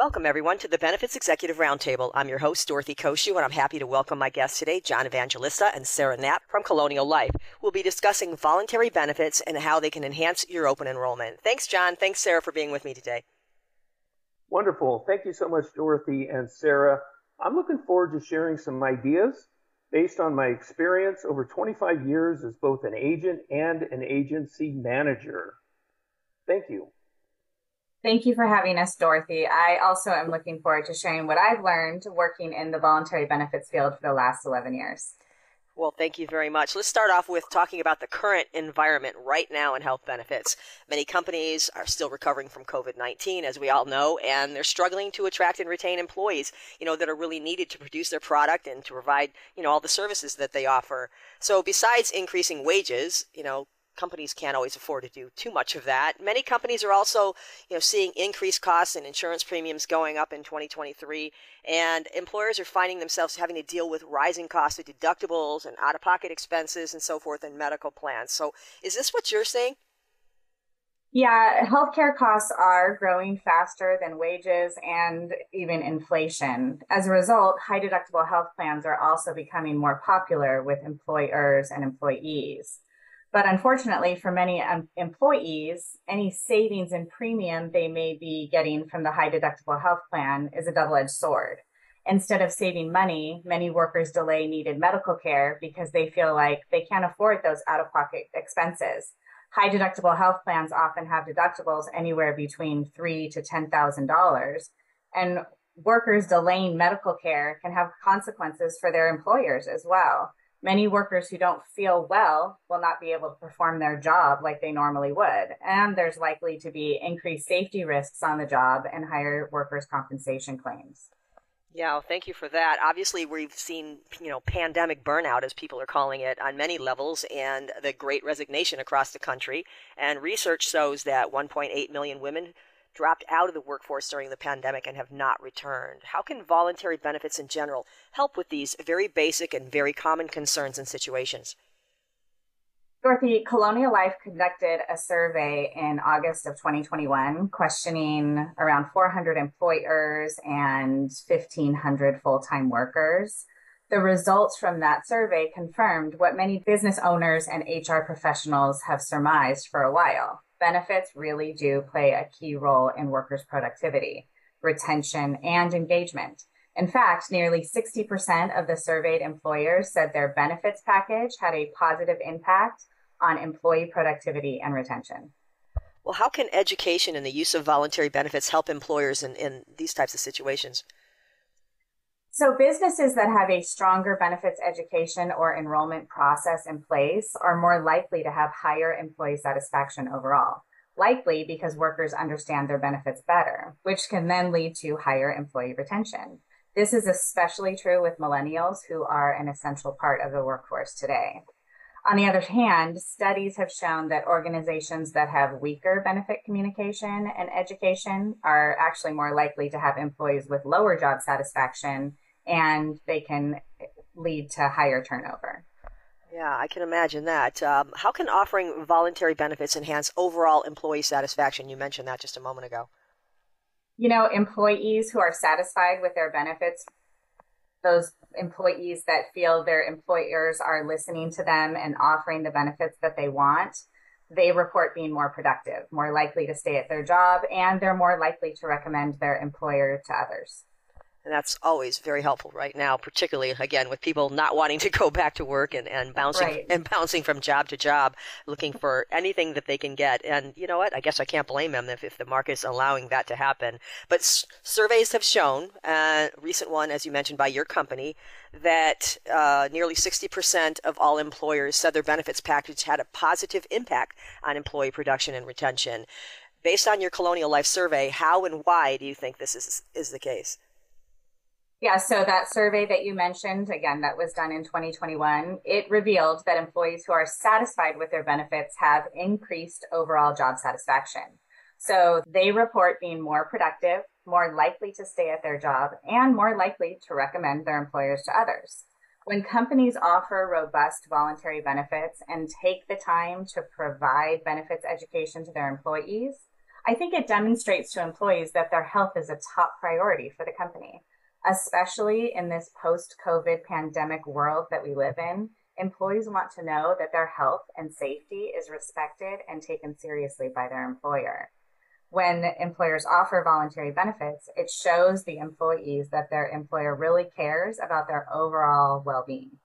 Welcome, everyone, to the Benefits Executive Roundtable. I'm your host, Dorothy Cociu, and I'm happy to welcome my guests today, John Evangelista and Sarah Knapp from Colonial Life. We'll be discussing voluntary benefits and how they can enhance your open enrollment. Thanks, John. Thanks, Sarah, for being with me today. Wonderful. Thank you so much, Dorothy and Sarah. I'm looking forward to sharing some ideas based on my experience over 25 years as both an agent and an agency manager. Thank you. Thank you for having us, Dorothy. I also am looking forward to sharing what I've learned working in the voluntary benefits field for the last 11 years. Well, thank you very much. Let's start off with talking about the current environment right now in health benefits. Many companies are still recovering from COVID 19, as we all know, and they're struggling to attract and retain employees, you know, that are really needed to produce their product and to provide, you know, all the services that they offer. So, besides increasing wages, you know, companies can't always afford to do too much of that. Many companies are also, you know, seeing increased costs and insurance premiums going up in 2023, and employers are finding themselves having to deal with rising costs of deductibles and out-of-pocket expenses and so forth in medical plans. So, is this what you're seeing? Yeah, healthcare costs are growing faster than wages and even inflation. As a result, high deductible health plans are also becoming more popular with employers and employees. But unfortunately, for many um, employees, any savings in premium they may be getting from the high deductible health plan is a double edged sword. Instead of saving money, many workers delay needed medical care because they feel like they can't afford those out of pocket expenses. High deductible health plans often have deductibles anywhere between three to ten thousand dollars, and workers delaying medical care can have consequences for their employers as well. Many workers who don't feel well will not be able to perform their job like they normally would. And there's likely to be increased safety risks on the job and higher workers' compensation claims. Yeah, well, thank you for that. Obviously, we've seen, you know, pandemic burnout, as people are calling it, on many levels, and the great resignation across the country. And research shows that 1.8 million women dropped out of the workforce during the pandemic and have not returned. How can voluntary benefits in general help with these very basic and very common concerns and situations? Dorothy, Colonial Life conducted a survey in August of 2021 questioning around 400 employers and 1,500 full time workers. The results from that survey confirmed what many business owners and HR professionals have surmised for a while benefits really do play a key role in workers' productivity, retention, and engagement. In fact, nearly 60% of the surveyed employers said their benefits package had a positive impact on employee productivity and retention. Well, how can education and the use of voluntary benefits help employers in, in these types of situations? So, businesses that have a stronger benefits education or enrollment process in place are more likely to have higher employee satisfaction overall, likely because workers understand their benefits better, which can then lead to higher employee retention. This is especially true with millennials who are an essential part of the workforce today. On the other hand, studies have shown that organizations that have weaker benefit communication and education are actually more likely to have employees with lower job satisfaction and they can lead to higher turnover. Yeah, I can imagine that. Um, how can offering voluntary benefits enhance overall employee satisfaction? You mentioned that just a moment ago. You know, employees who are satisfied with their benefits, those employees that feel their employers are listening to them and offering the benefits that they want, they report being more productive, more likely to stay at their job, and they're more likely to recommend their employer to others. And that's always very helpful right now, particularly again with people not wanting to go back to work and, and bouncing right. and bouncing from job to job, looking for anything that they can get. And you know what? I guess I can't blame them if, if the market's allowing that to happen. But s- surveys have shown, uh, recent one, as you mentioned, by your company, that uh, nearly 60% of all employers said their benefits package had a positive impact on employee production and retention. Based on your Colonial Life survey, how and why do you think this is is the case? Yeah, so that survey that you mentioned, again, that was done in 2021, it revealed that employees who are satisfied with their benefits have increased overall job satisfaction. So they report being more productive, more likely to stay at their job, and more likely to recommend their employers to others. When companies offer robust voluntary benefits and take the time to provide benefits education to their employees, I think it demonstrates to employees that their health is a top priority for the company, especially in this post COVID pandemic world that we live in. Employees want to know that their health and safety is respected and taken seriously by their employer when employers offer voluntary benefits, it shows the employees that their employer really cares about their overall well being.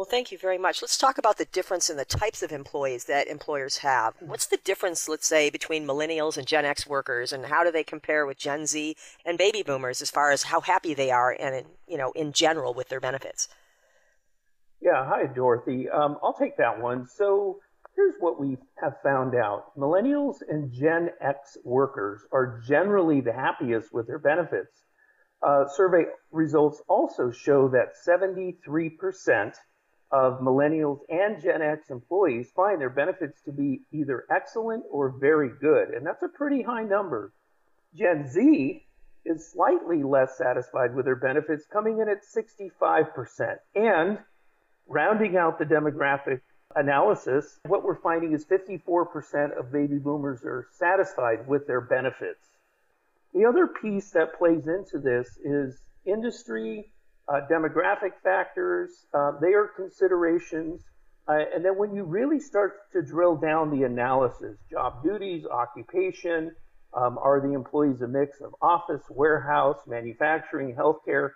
Well, thank you very much. Let's talk about the difference in the types of employees that employers have. What's the difference, let's say, between millennials and Gen X workers, and how do they compare with Gen Z and baby boomers as far as how happy they are and, you know, in general with their benefits? Yeah, hi, Dorothy. Um, I'll take that one. So, Here's what we have found out. Millennials and Gen X workers are generally the happiest with their benefits. Uh, survey results also show that 73% of millennials and Gen X employees find their benefits to be either excellent or very good, and that's a pretty high number. Gen Z is slightly less satisfied with their benefits, coming in at 65%. And rounding out the demographic analysis, what we're finding is 54% of baby boomers are satisfied with their benefits. The other piece that plays into this is industry, uh, demographic factors, uh, they are considerations. Uh, and then when you really start to drill down the analysis, job duties, occupation, um, are the employees a mix of office, warehouse, manufacturing, healthcare,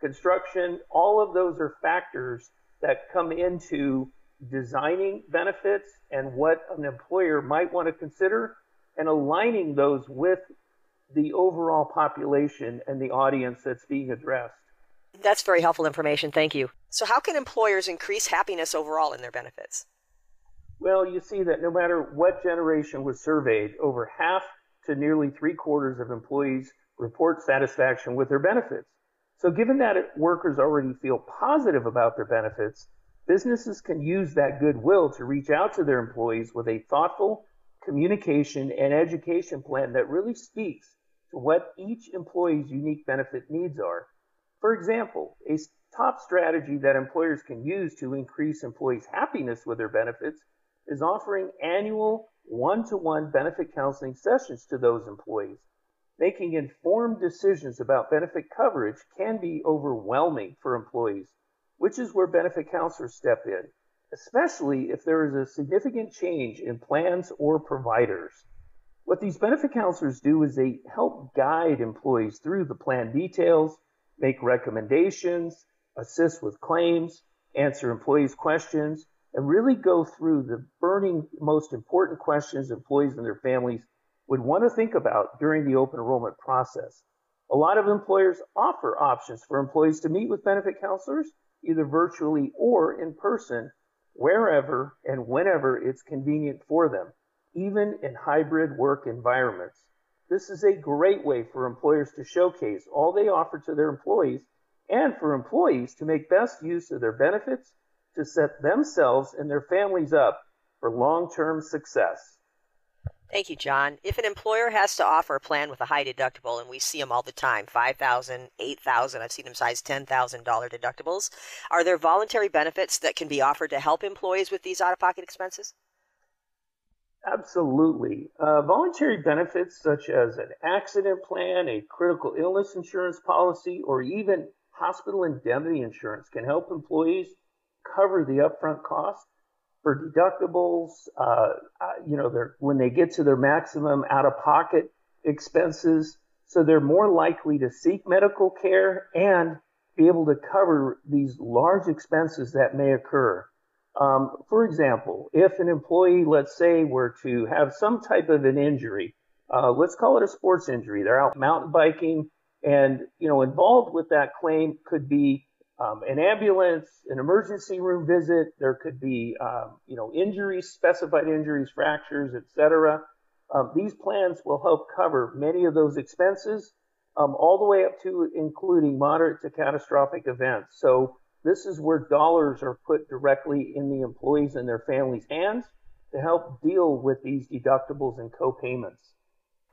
construction? All of those are factors that come into designing benefits and what an employer might want to consider and aligning those with the overall population and the audience that's being addressed. That's very helpful information. Thank you. So, how can employers increase happiness overall in their benefits? Well, you see that no matter what generation was surveyed, over half to nearly three quarters of employees report satisfaction with their benefits. So, given that workers already feel positive about their benefits, Businesses can use that goodwill to reach out to their employees with a thoughtful communication and education plan that really speaks to what each employee's unique benefit needs are. For example, a top strategy that employers can use to increase employees' happiness with their benefits is offering annual one to one benefit counseling sessions to those employees. Making informed decisions about benefit coverage can be overwhelming for employees which is where benefit counselors step in, especially if there is a significant change in plans or providers. What these benefit counselors do is they help guide employees through the plan details, make recommendations, assist with claims, answer employees' questions, and really go through the burning, most important questions employees and their families would want to think about during the open enrollment process. A lot of employers offer options for employees to meet with benefit counselors, either virtually or in person, wherever and whenever it's convenient for them, even in hybrid work environments. This is a great way for employers to showcase all they offer to their employees and for employees to make best use of their benefits to set themselves and their families up for long term success. Thank you, John. If an employer has to offer a plan with a high deductible, and we see them all the time, 5000 8000 I've seen them size $10,000 deductibles, are there voluntary benefits that can be offered to help employees with these out of pocket expenses? Absolutely. Uh, voluntary benefits such as an accident plan, a critical illness insurance policy, or even hospital indemnity insurance can help employees cover the upfront costs for deductibles, uh, uh, you know, when they get to their maximum out of pocket expenses. So they're more likely to seek medical care and be able to cover these large expenses that may occur. Um, for example, if an employee, let's say, were to have some type of an injury, uh, let's call it a sports injury, they're out mountain biking, and you know, involved with that claim could be um, an ambulance, an emergency room visit. There could be, um, you know, injuries, specified injuries, fractures, etc. Um, these plans will help cover many of those expenses um, all the way up to including moderate to catastrophic events. So this is where dollars are put directly in the employees and their families' hands to help deal with these deductibles and co-payments.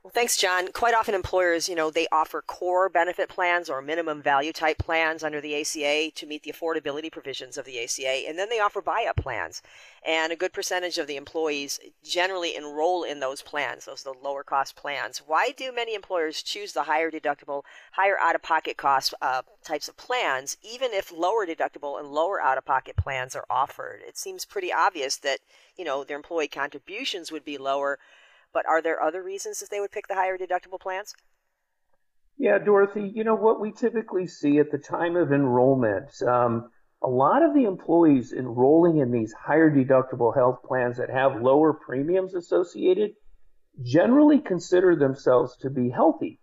Well, thanks, John. Quite often, employers, you know, they offer core benefit plans or minimum value type plans under the ACA to meet the affordability provisions of the ACA, and then they offer buy-up plans. And a good percentage of the employees generally enroll in those plans, those the lower cost plans. Why do many employers choose the higher deductible, higher out-of-pocket cost uh, types of plans, even if lower deductible and lower out-of-pocket plans are offered? It seems pretty obvious that you know their employee contributions would be lower but are there other reasons that they would pick the higher deductible plans? Yeah, Dorothy, you know what we typically see at the time of enrollment, um, a lot of the employees enrolling in these higher deductible health plans that have lower premiums associated generally consider themselves to be healthy.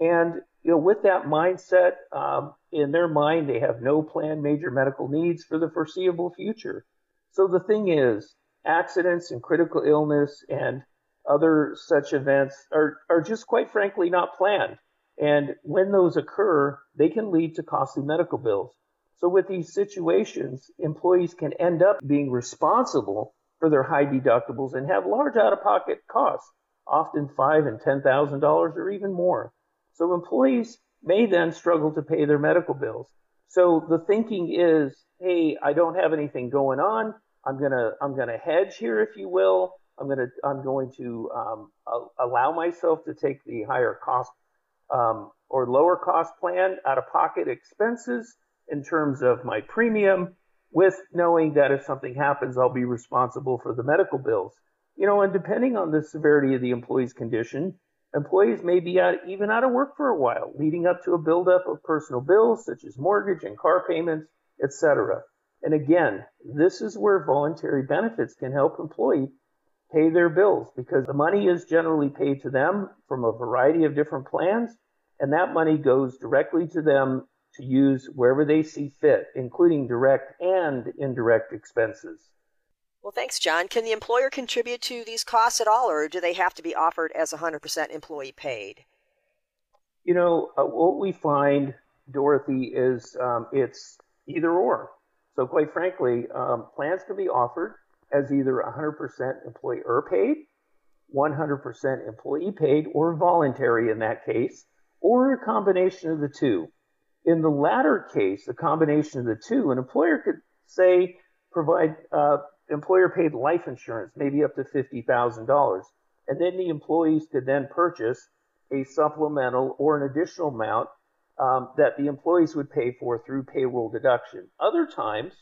And you know, with that mindset, um, in their mind, they have no planned major medical needs for the foreseeable future. So the thing is, accidents and critical illness and other such events are, are just quite frankly not planned. And when those occur, they can lead to costly medical bills. So with these situations, employees can end up being responsible for their high deductibles and have large out-of-pocket costs, often five and ten thousand dollars or even more. So employees may then struggle to pay their medical bills. So the thinking is, hey, I don't have anything going on. I'm gonna I'm gonna hedge here, if you will. I'm going to I'm going to um, allow myself to take the higher cost um, or lower cost plan out of pocket expenses in terms of my premium, with knowing that if something happens, I'll be responsible for the medical bills. You know, and depending on the severity of the employee's condition, employees may be out, even out of work for a while, leading up to a buildup of personal bills such as mortgage and car payments, etc. And again, this is where voluntary benefits can help employees pay their bills because the money is generally paid to them from a variety of different plans, and that money goes directly to them to use wherever they see fit, including direct and indirect expenses. Well, thanks, John. Can the employer contribute to these costs at all, or do they have to be offered as 100% employee paid? You know, uh, what we find, Dorothy, is um, it's either or. So, quite frankly, um, plans can be offered as either 100% employer paid, 100% employee paid, or voluntary in that case, or a combination of the two. In the latter case, a combination of the two, an employer could say provide uh, employer paid life insurance, maybe up to $50,000. And then the employees could then purchase a supplemental or an additional amount um, that the employees would pay for through payroll deduction. Other times,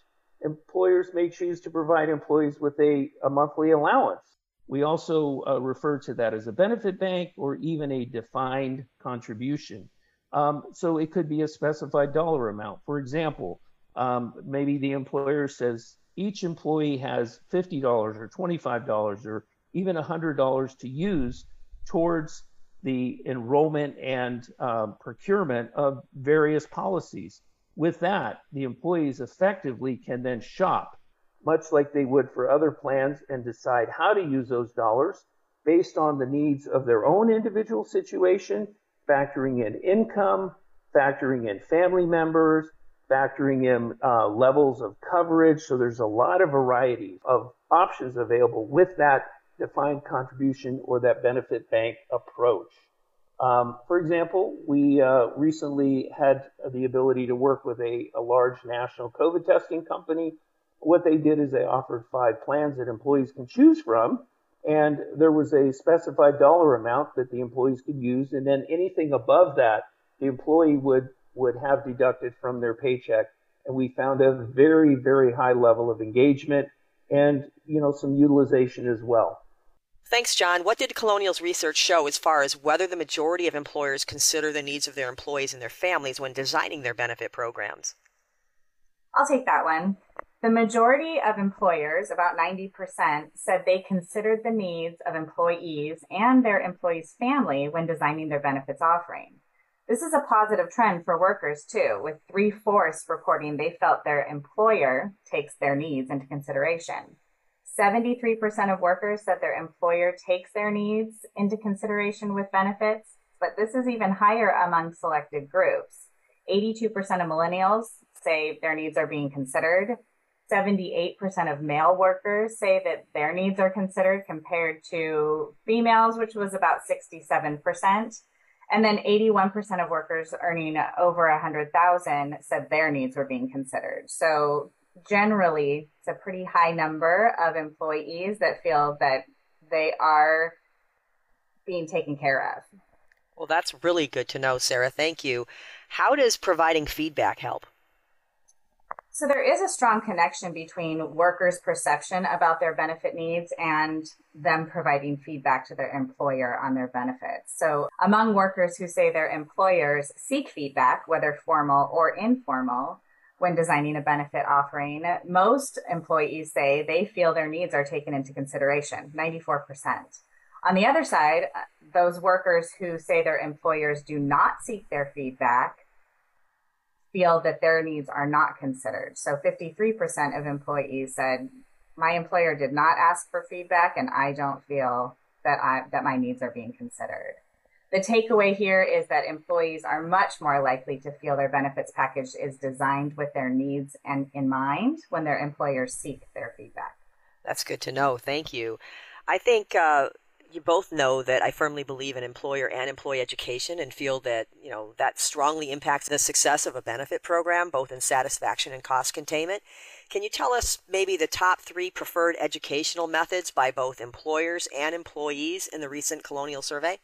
employers may choose to provide employees with a, a monthly allowance. We also uh, refer to that as a benefit bank or even a defined contribution. Um, so it could be a specified dollar amount. For example, um, maybe the employer says each employee has $50 or $25 or even $100 to use towards the enrollment and um, procurement of various policies. With that, the employees effectively can then shop, much like they would for other plans, and decide how to use those dollars based on the needs of their own individual situation, factoring in income, factoring in family members, factoring in uh, levels of coverage. So there's a lot of variety of options available with that defined contribution or that benefit bank approach. Um, for example, we uh, recently had the ability to work with a, a, large national COVID testing company. What they did is they offered five plans that employees can choose from, and there was a specified dollar amount that the employees could use, and then anything above that, the employee would would have deducted from their paycheck. And we found a very very high level of engagement and you know some utilization as well. Thanks, John. What did Colonial's research show as far as whether the majority of employers consider the needs of their employees and their families when designing their benefit programs? I'll take that one. The majority of employers, about 90%, said they considered the needs of employees and their employees' family when designing their benefits offering. This is a positive trend for workers too, with three fourths reporting they felt their employer takes their needs into consideration. 73% of workers said their employer takes their needs into consideration with benefits, but this is even higher among selected groups. 82% of millennials say their needs are being considered. 78% of male workers say that their needs are considered compared to females, which was about 67%. And then 81% of workers earning over 100,000 said their needs were being considered. So generally, it's a pretty high number of employees that feel that they are being taken care of. Well, that's really good to know, Sarah. Thank you. How does providing feedback help? So there is a strong connection between workers' perception about their benefit needs and them providing feedback to their employer on their benefits. So among workers who say their employers seek feedback, whether formal or informal, when designing a benefit offering, most employees say they feel their needs are taken into consideration, 94%. On the other side, uh, those workers who say their employers do not seek their feedback feel that their needs are not considered. So 53% of employees said, my employer did not ask for feedback and I don't feel that I that my needs are being considered. The takeaway here is that employees are much more likely to feel their benefits package is designed with their needs and in mind when their employers seek their feedback. That's good to know. Thank you. I think uh, you both know that I firmly believe in employer and employee education and feel that, you know, that strongly impacts the success of a benefit program, both in satisfaction and cost containment. Can you tell us maybe the top three preferred educational methods by both employers and employees in the recent Colonial Survey?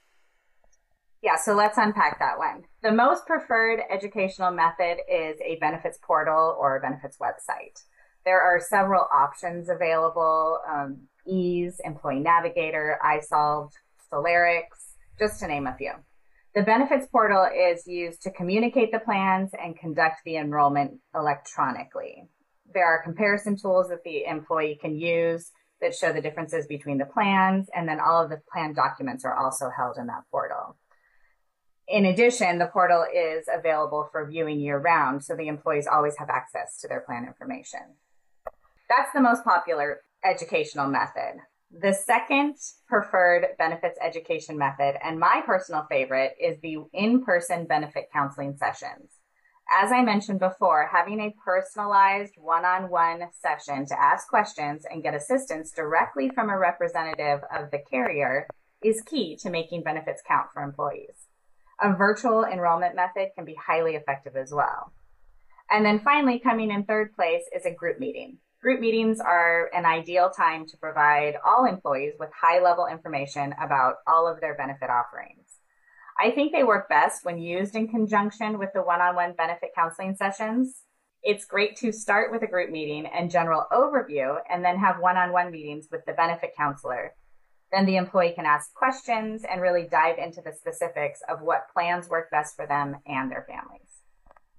Yeah, so let's unpack that one. The most preferred educational method is a benefits portal or benefits website. There are several options available. Um, Ease, Employee Navigator, iSolved, Selerix, just to name a few. The benefits portal is used to communicate the plans and conduct the enrollment electronically. There are comparison tools that the employee can use that show the differences between the plans, and then all of the plan documents are also held in that portal. In addition, the portal is available for viewing year round, so the employees always have access to their plan information. That's the most popular educational method. The second preferred benefits education method, and my personal favorite, is the in person benefit counseling sessions. As I mentioned before, having a personalized one on one session to ask questions and get assistance directly from a representative of the carrier is key to making benefits count for employees. A virtual enrollment method can be highly effective as well. And then finally, coming in third place is a group meeting. Group meetings are an ideal time to provide all employees with high level information about all of their benefit offerings. I think they work best when used in conjunction with the one on one benefit counseling sessions. It's great to start with a group meeting and general overview and then have one on one meetings with the benefit counselor. Then the employee can ask questions and really dive into the specifics of what plans work best for them and their families.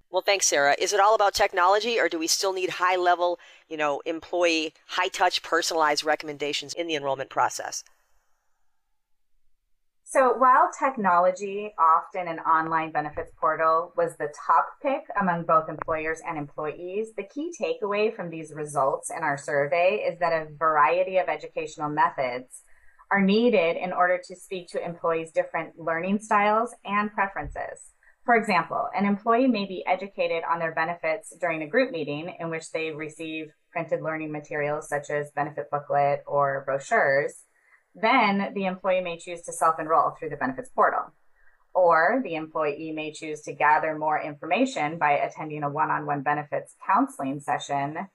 Well, thanks, Sarah. Is it all about technology, or do we still need high level, you know, employee, high touch, personalized recommendations in the enrollment process? So, while technology, often an online benefits portal, was the top pick among both employers and employees, the key takeaway from these results in our survey is that a variety of educational methods are needed in order to speak to employees' different learning styles and preferences. For example, an employee may be educated on their benefits during a group meeting in which they receive printed learning materials such as benefit booklet or brochures. Then the employee may choose to self enroll through the benefits portal. Or the employee may choose to gather more information by attending a one on one benefits counseling session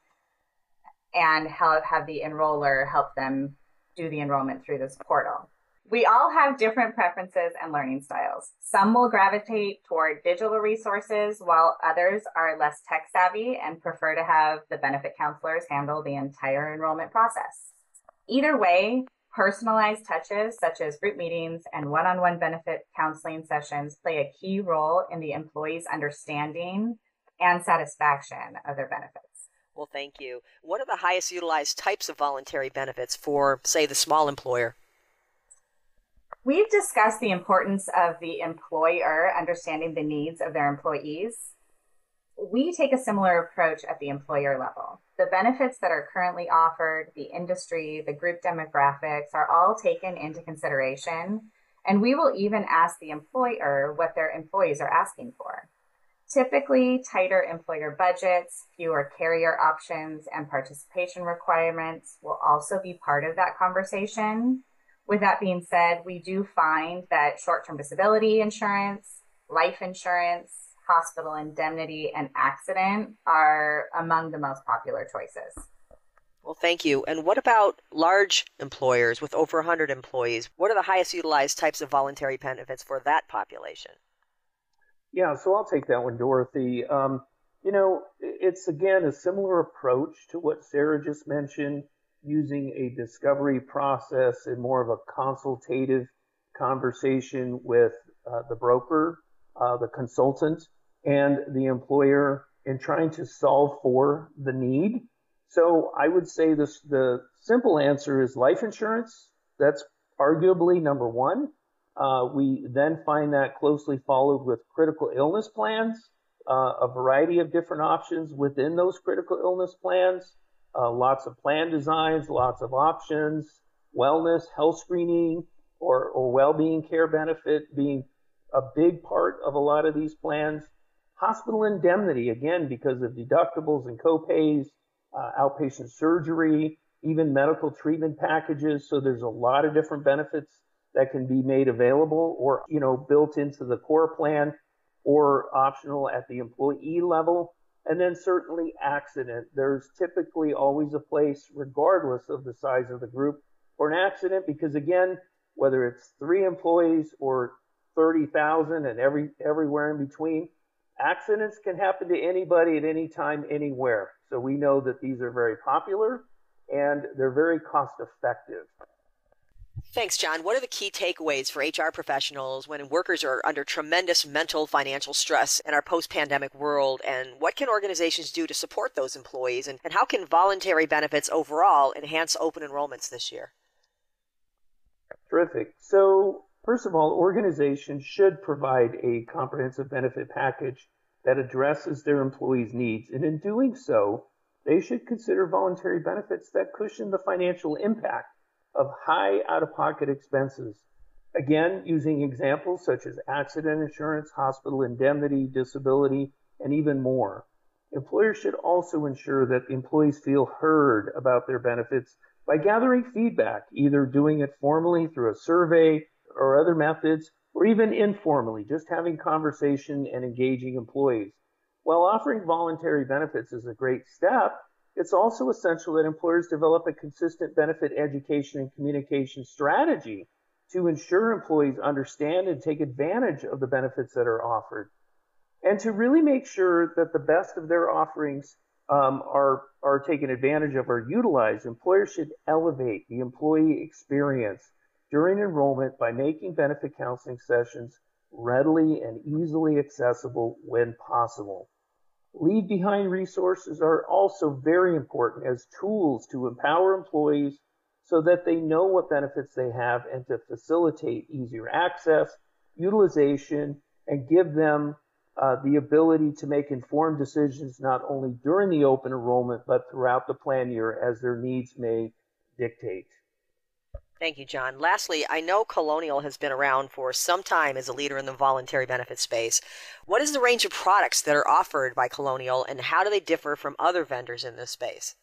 and help have the enroller help them do the enrollment through this portal. We all have different preferences and learning styles. Some will gravitate toward digital resources, while others are less tech savvy and prefer to have the benefit counselors handle the entire enrollment process. Either way, personalized touches such as group meetings and one on one benefit counseling sessions play a key role in the employee's understanding and satisfaction of their benefits. Well, thank you. What are the highest utilized types of voluntary benefits for, say, the small employer? We've discussed the importance of the employer understanding the needs of their employees. We take a similar approach at the employer level. The benefits that are currently offered, the industry, the group demographics are all taken into consideration. And we will even ask the employer what their employees are asking for. Typically, tighter employer budgets, fewer carrier options, and participation requirements will also be part of that conversation. With that being said, we do find that short term disability insurance, life insurance, hospital indemnity, and accident are among the most popular choices. Well, thank you. And what about large employers with over 100 employees? What are the highest utilized types of voluntary benefits for that population? Yeah, so I'll take that one, Dorothy. Um, you know, it's again a similar approach to what Sarah just mentioned, using a discovery process and more of a consultative conversation with uh, the broker, uh, the consultant, and the employer in trying to solve for the need. So I would say this the simple answer is life insurance. That's arguably number one. Uh, we then find that closely followed with critical illness plans, uh, a variety of different options within those critical illness plans, uh, lots of plan designs, lots of options, wellness, health screening, or, or well-being care benefit being a big part of a lot of these plans. Hospital indemnity, again, because of deductibles and copays, uh, outpatient surgery, even medical treatment packages. So there's a lot of different benefits that can be made available or, you know, built into the core plan or optional at the employee level. And then certainly accident. There's typically always a place, regardless of the size of the group, for an accident because again, whether it's three employees or 30,000 and every everywhere in between, accidents can happen to anybody at any time, anywhere. So we know that these are very popular and they're very cost effective. Thanks, John. What are the key takeaways for HR professionals when workers are under tremendous mental financial stress in our post pandemic world? And what can organizations do to support those employees? And, and how can voluntary benefits overall enhance open enrollments this year? Terrific. So, first of all, organizations should provide a comprehensive benefit package that addresses their employees' needs. And in doing so, they should consider voluntary benefits that cushion the financial impact of high out of pocket expenses. Again, using examples such as accident insurance, hospital indemnity, disability, and even more. Employers should also ensure that employees feel heard about their benefits by gathering feedback, either doing it formally through a survey or other methods, or even informally, just having conversation and engaging employees. While offering voluntary benefits is a great step, it's also essential that employers develop a consistent benefit education and communication strategy to ensure employees understand and take advantage of the benefits that are offered. And to really make sure that the best of their offerings um, are, are taken advantage of or utilized, employers should elevate the employee experience during enrollment by making benefit counseling sessions readily and easily accessible when possible. Leave behind resources are also very important as tools to empower employees so that they know what benefits they have and to facilitate easier access, utilization, and give them uh, the ability to make informed decisions not only during the open enrollment but throughout the plan year as their needs may dictate. Thank you, John. Lastly, I know Colonial has been around for some time as a leader in the voluntary benefit space. What is the range of products that are offered by Colonial, and how do they differ from other vendors in this space?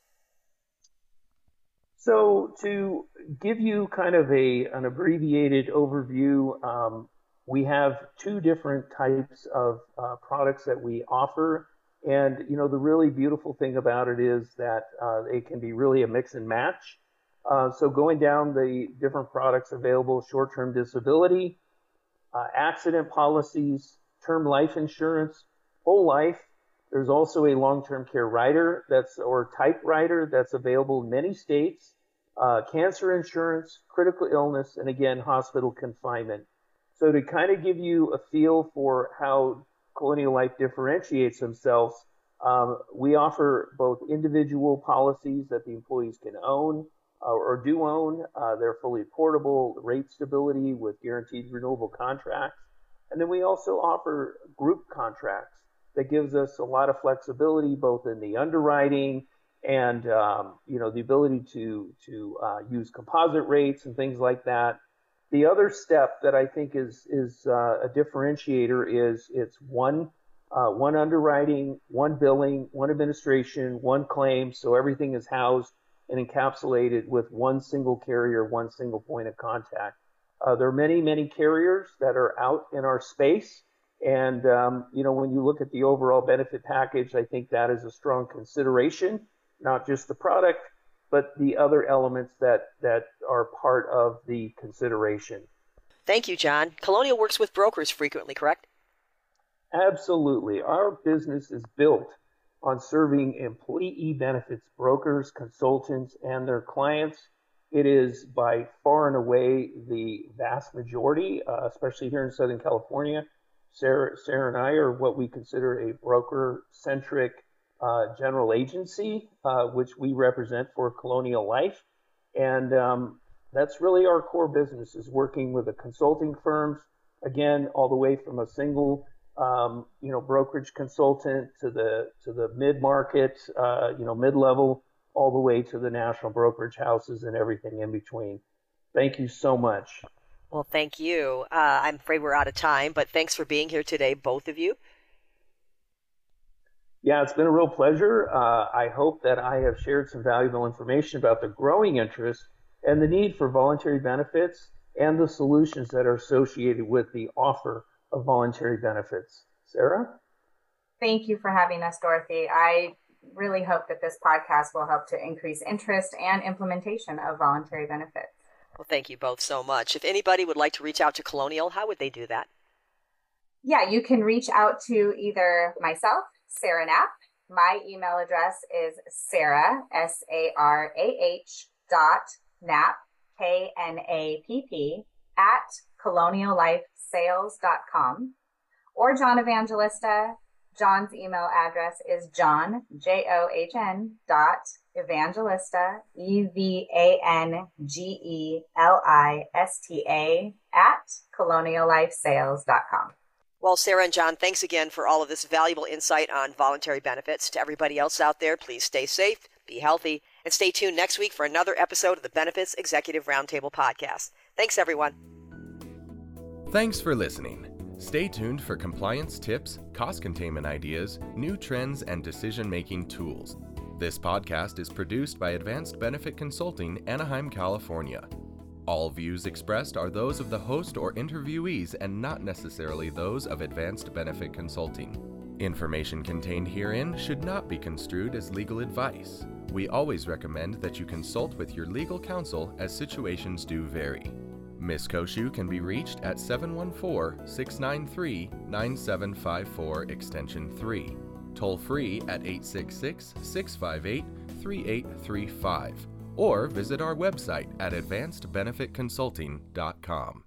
So, to give you kind of a an abbreviated overview, um, we have two different types of uh, products that we offer. And you know, the really beautiful thing about it is that uh, it can be really a mix and match. Uh, so going down the different products available, short-term disability, uh, accident policies, term life insurance, whole life. There's also a long-term care rider that's or type rider that's available in many states. Uh, cancer insurance, critical illness, and again hospital confinement. So to kind of give you a feel for how Colonial Life differentiates themselves, um, we offer both individual policies that the employees can own or do own. Uh, they're fully portable, rate stability with guaranteed renewable contracts. And then we also offer group contracts that gives us a lot of flexibility both in the underwriting and um, you know the ability to to uh, use composite rates and things like that. The other step that I think is is uh, a differentiator is it's one uh, one underwriting, one billing, one administration, one claim, so everything is housed and encapsulated with one single carrier, one single point of contact. Uh, there are many, many carriers that are out in our space. And, um, you know, when you look at the overall benefit package, I think that is a strong consideration, not just the product, but the other elements that, that are part of the consideration. Thank you, John. Colonial works with brokers frequently, correct? Absolutely. Our business is built on serving employee benefits brokers, consultants, and their clients. It is by far and away the vast majority, uh, especially here in Southern California. Sarah, Sarah and I are what we consider a broker centric uh, general agency, uh, which we represent for Colonial Life. And um, that's really our core business is working with the consulting firms, again, all the way from a single um, you know, brokerage consultant to the to the mid market, uh, you know, mid level, all the way to the national brokerage houses and everything in between. Thank you so much. Well, thank you. Uh, I'm afraid we're out of time, but thanks for being here today, both of you. Yeah, it's been a real pleasure. Uh, I hope that I have shared some valuable information about the growing interest and the need for voluntary benefits and the solutions that are associated with the offer of voluntary benefits. Sarah? Thank you for having us, Dorothy. I really hope that this podcast will help to increase interest and implementation of voluntary benefits. Well, thank you both so much. If anybody would like to reach out to Colonial, how would they do that? Yeah, you can reach out to either myself, Sarah Knapp. My email address is Sarah, S A R A H dot Knapp, K N A P P, at Colonial Life or John Evangelista. John's email address is john, J O H N dot evangelista, E V A N G E L I S T A at coloniallifesales.com. Well, Sarah and John, thanks again for all of this valuable insight on voluntary benefits. To everybody else out there, please stay safe, be healthy, and stay tuned next week for another episode of the Benefits Executive Roundtable podcast. Thanks, everyone. Thanks for listening. Stay tuned for compliance tips, cost containment ideas, new trends, and decision making tools. This podcast is produced by Advanced Benefit Consulting, Anaheim, California. All views expressed are those of the host or interviewees and not necessarily those of Advanced Benefit Consulting. Information contained herein should not be construed as legal advice. We always recommend that you consult with your legal counsel as situations do vary. Ms. Cociu can be reached at 714 693 9754 Extension 3, toll free at 866 658 3835, or visit our website at advancedbenefitconsulting.com.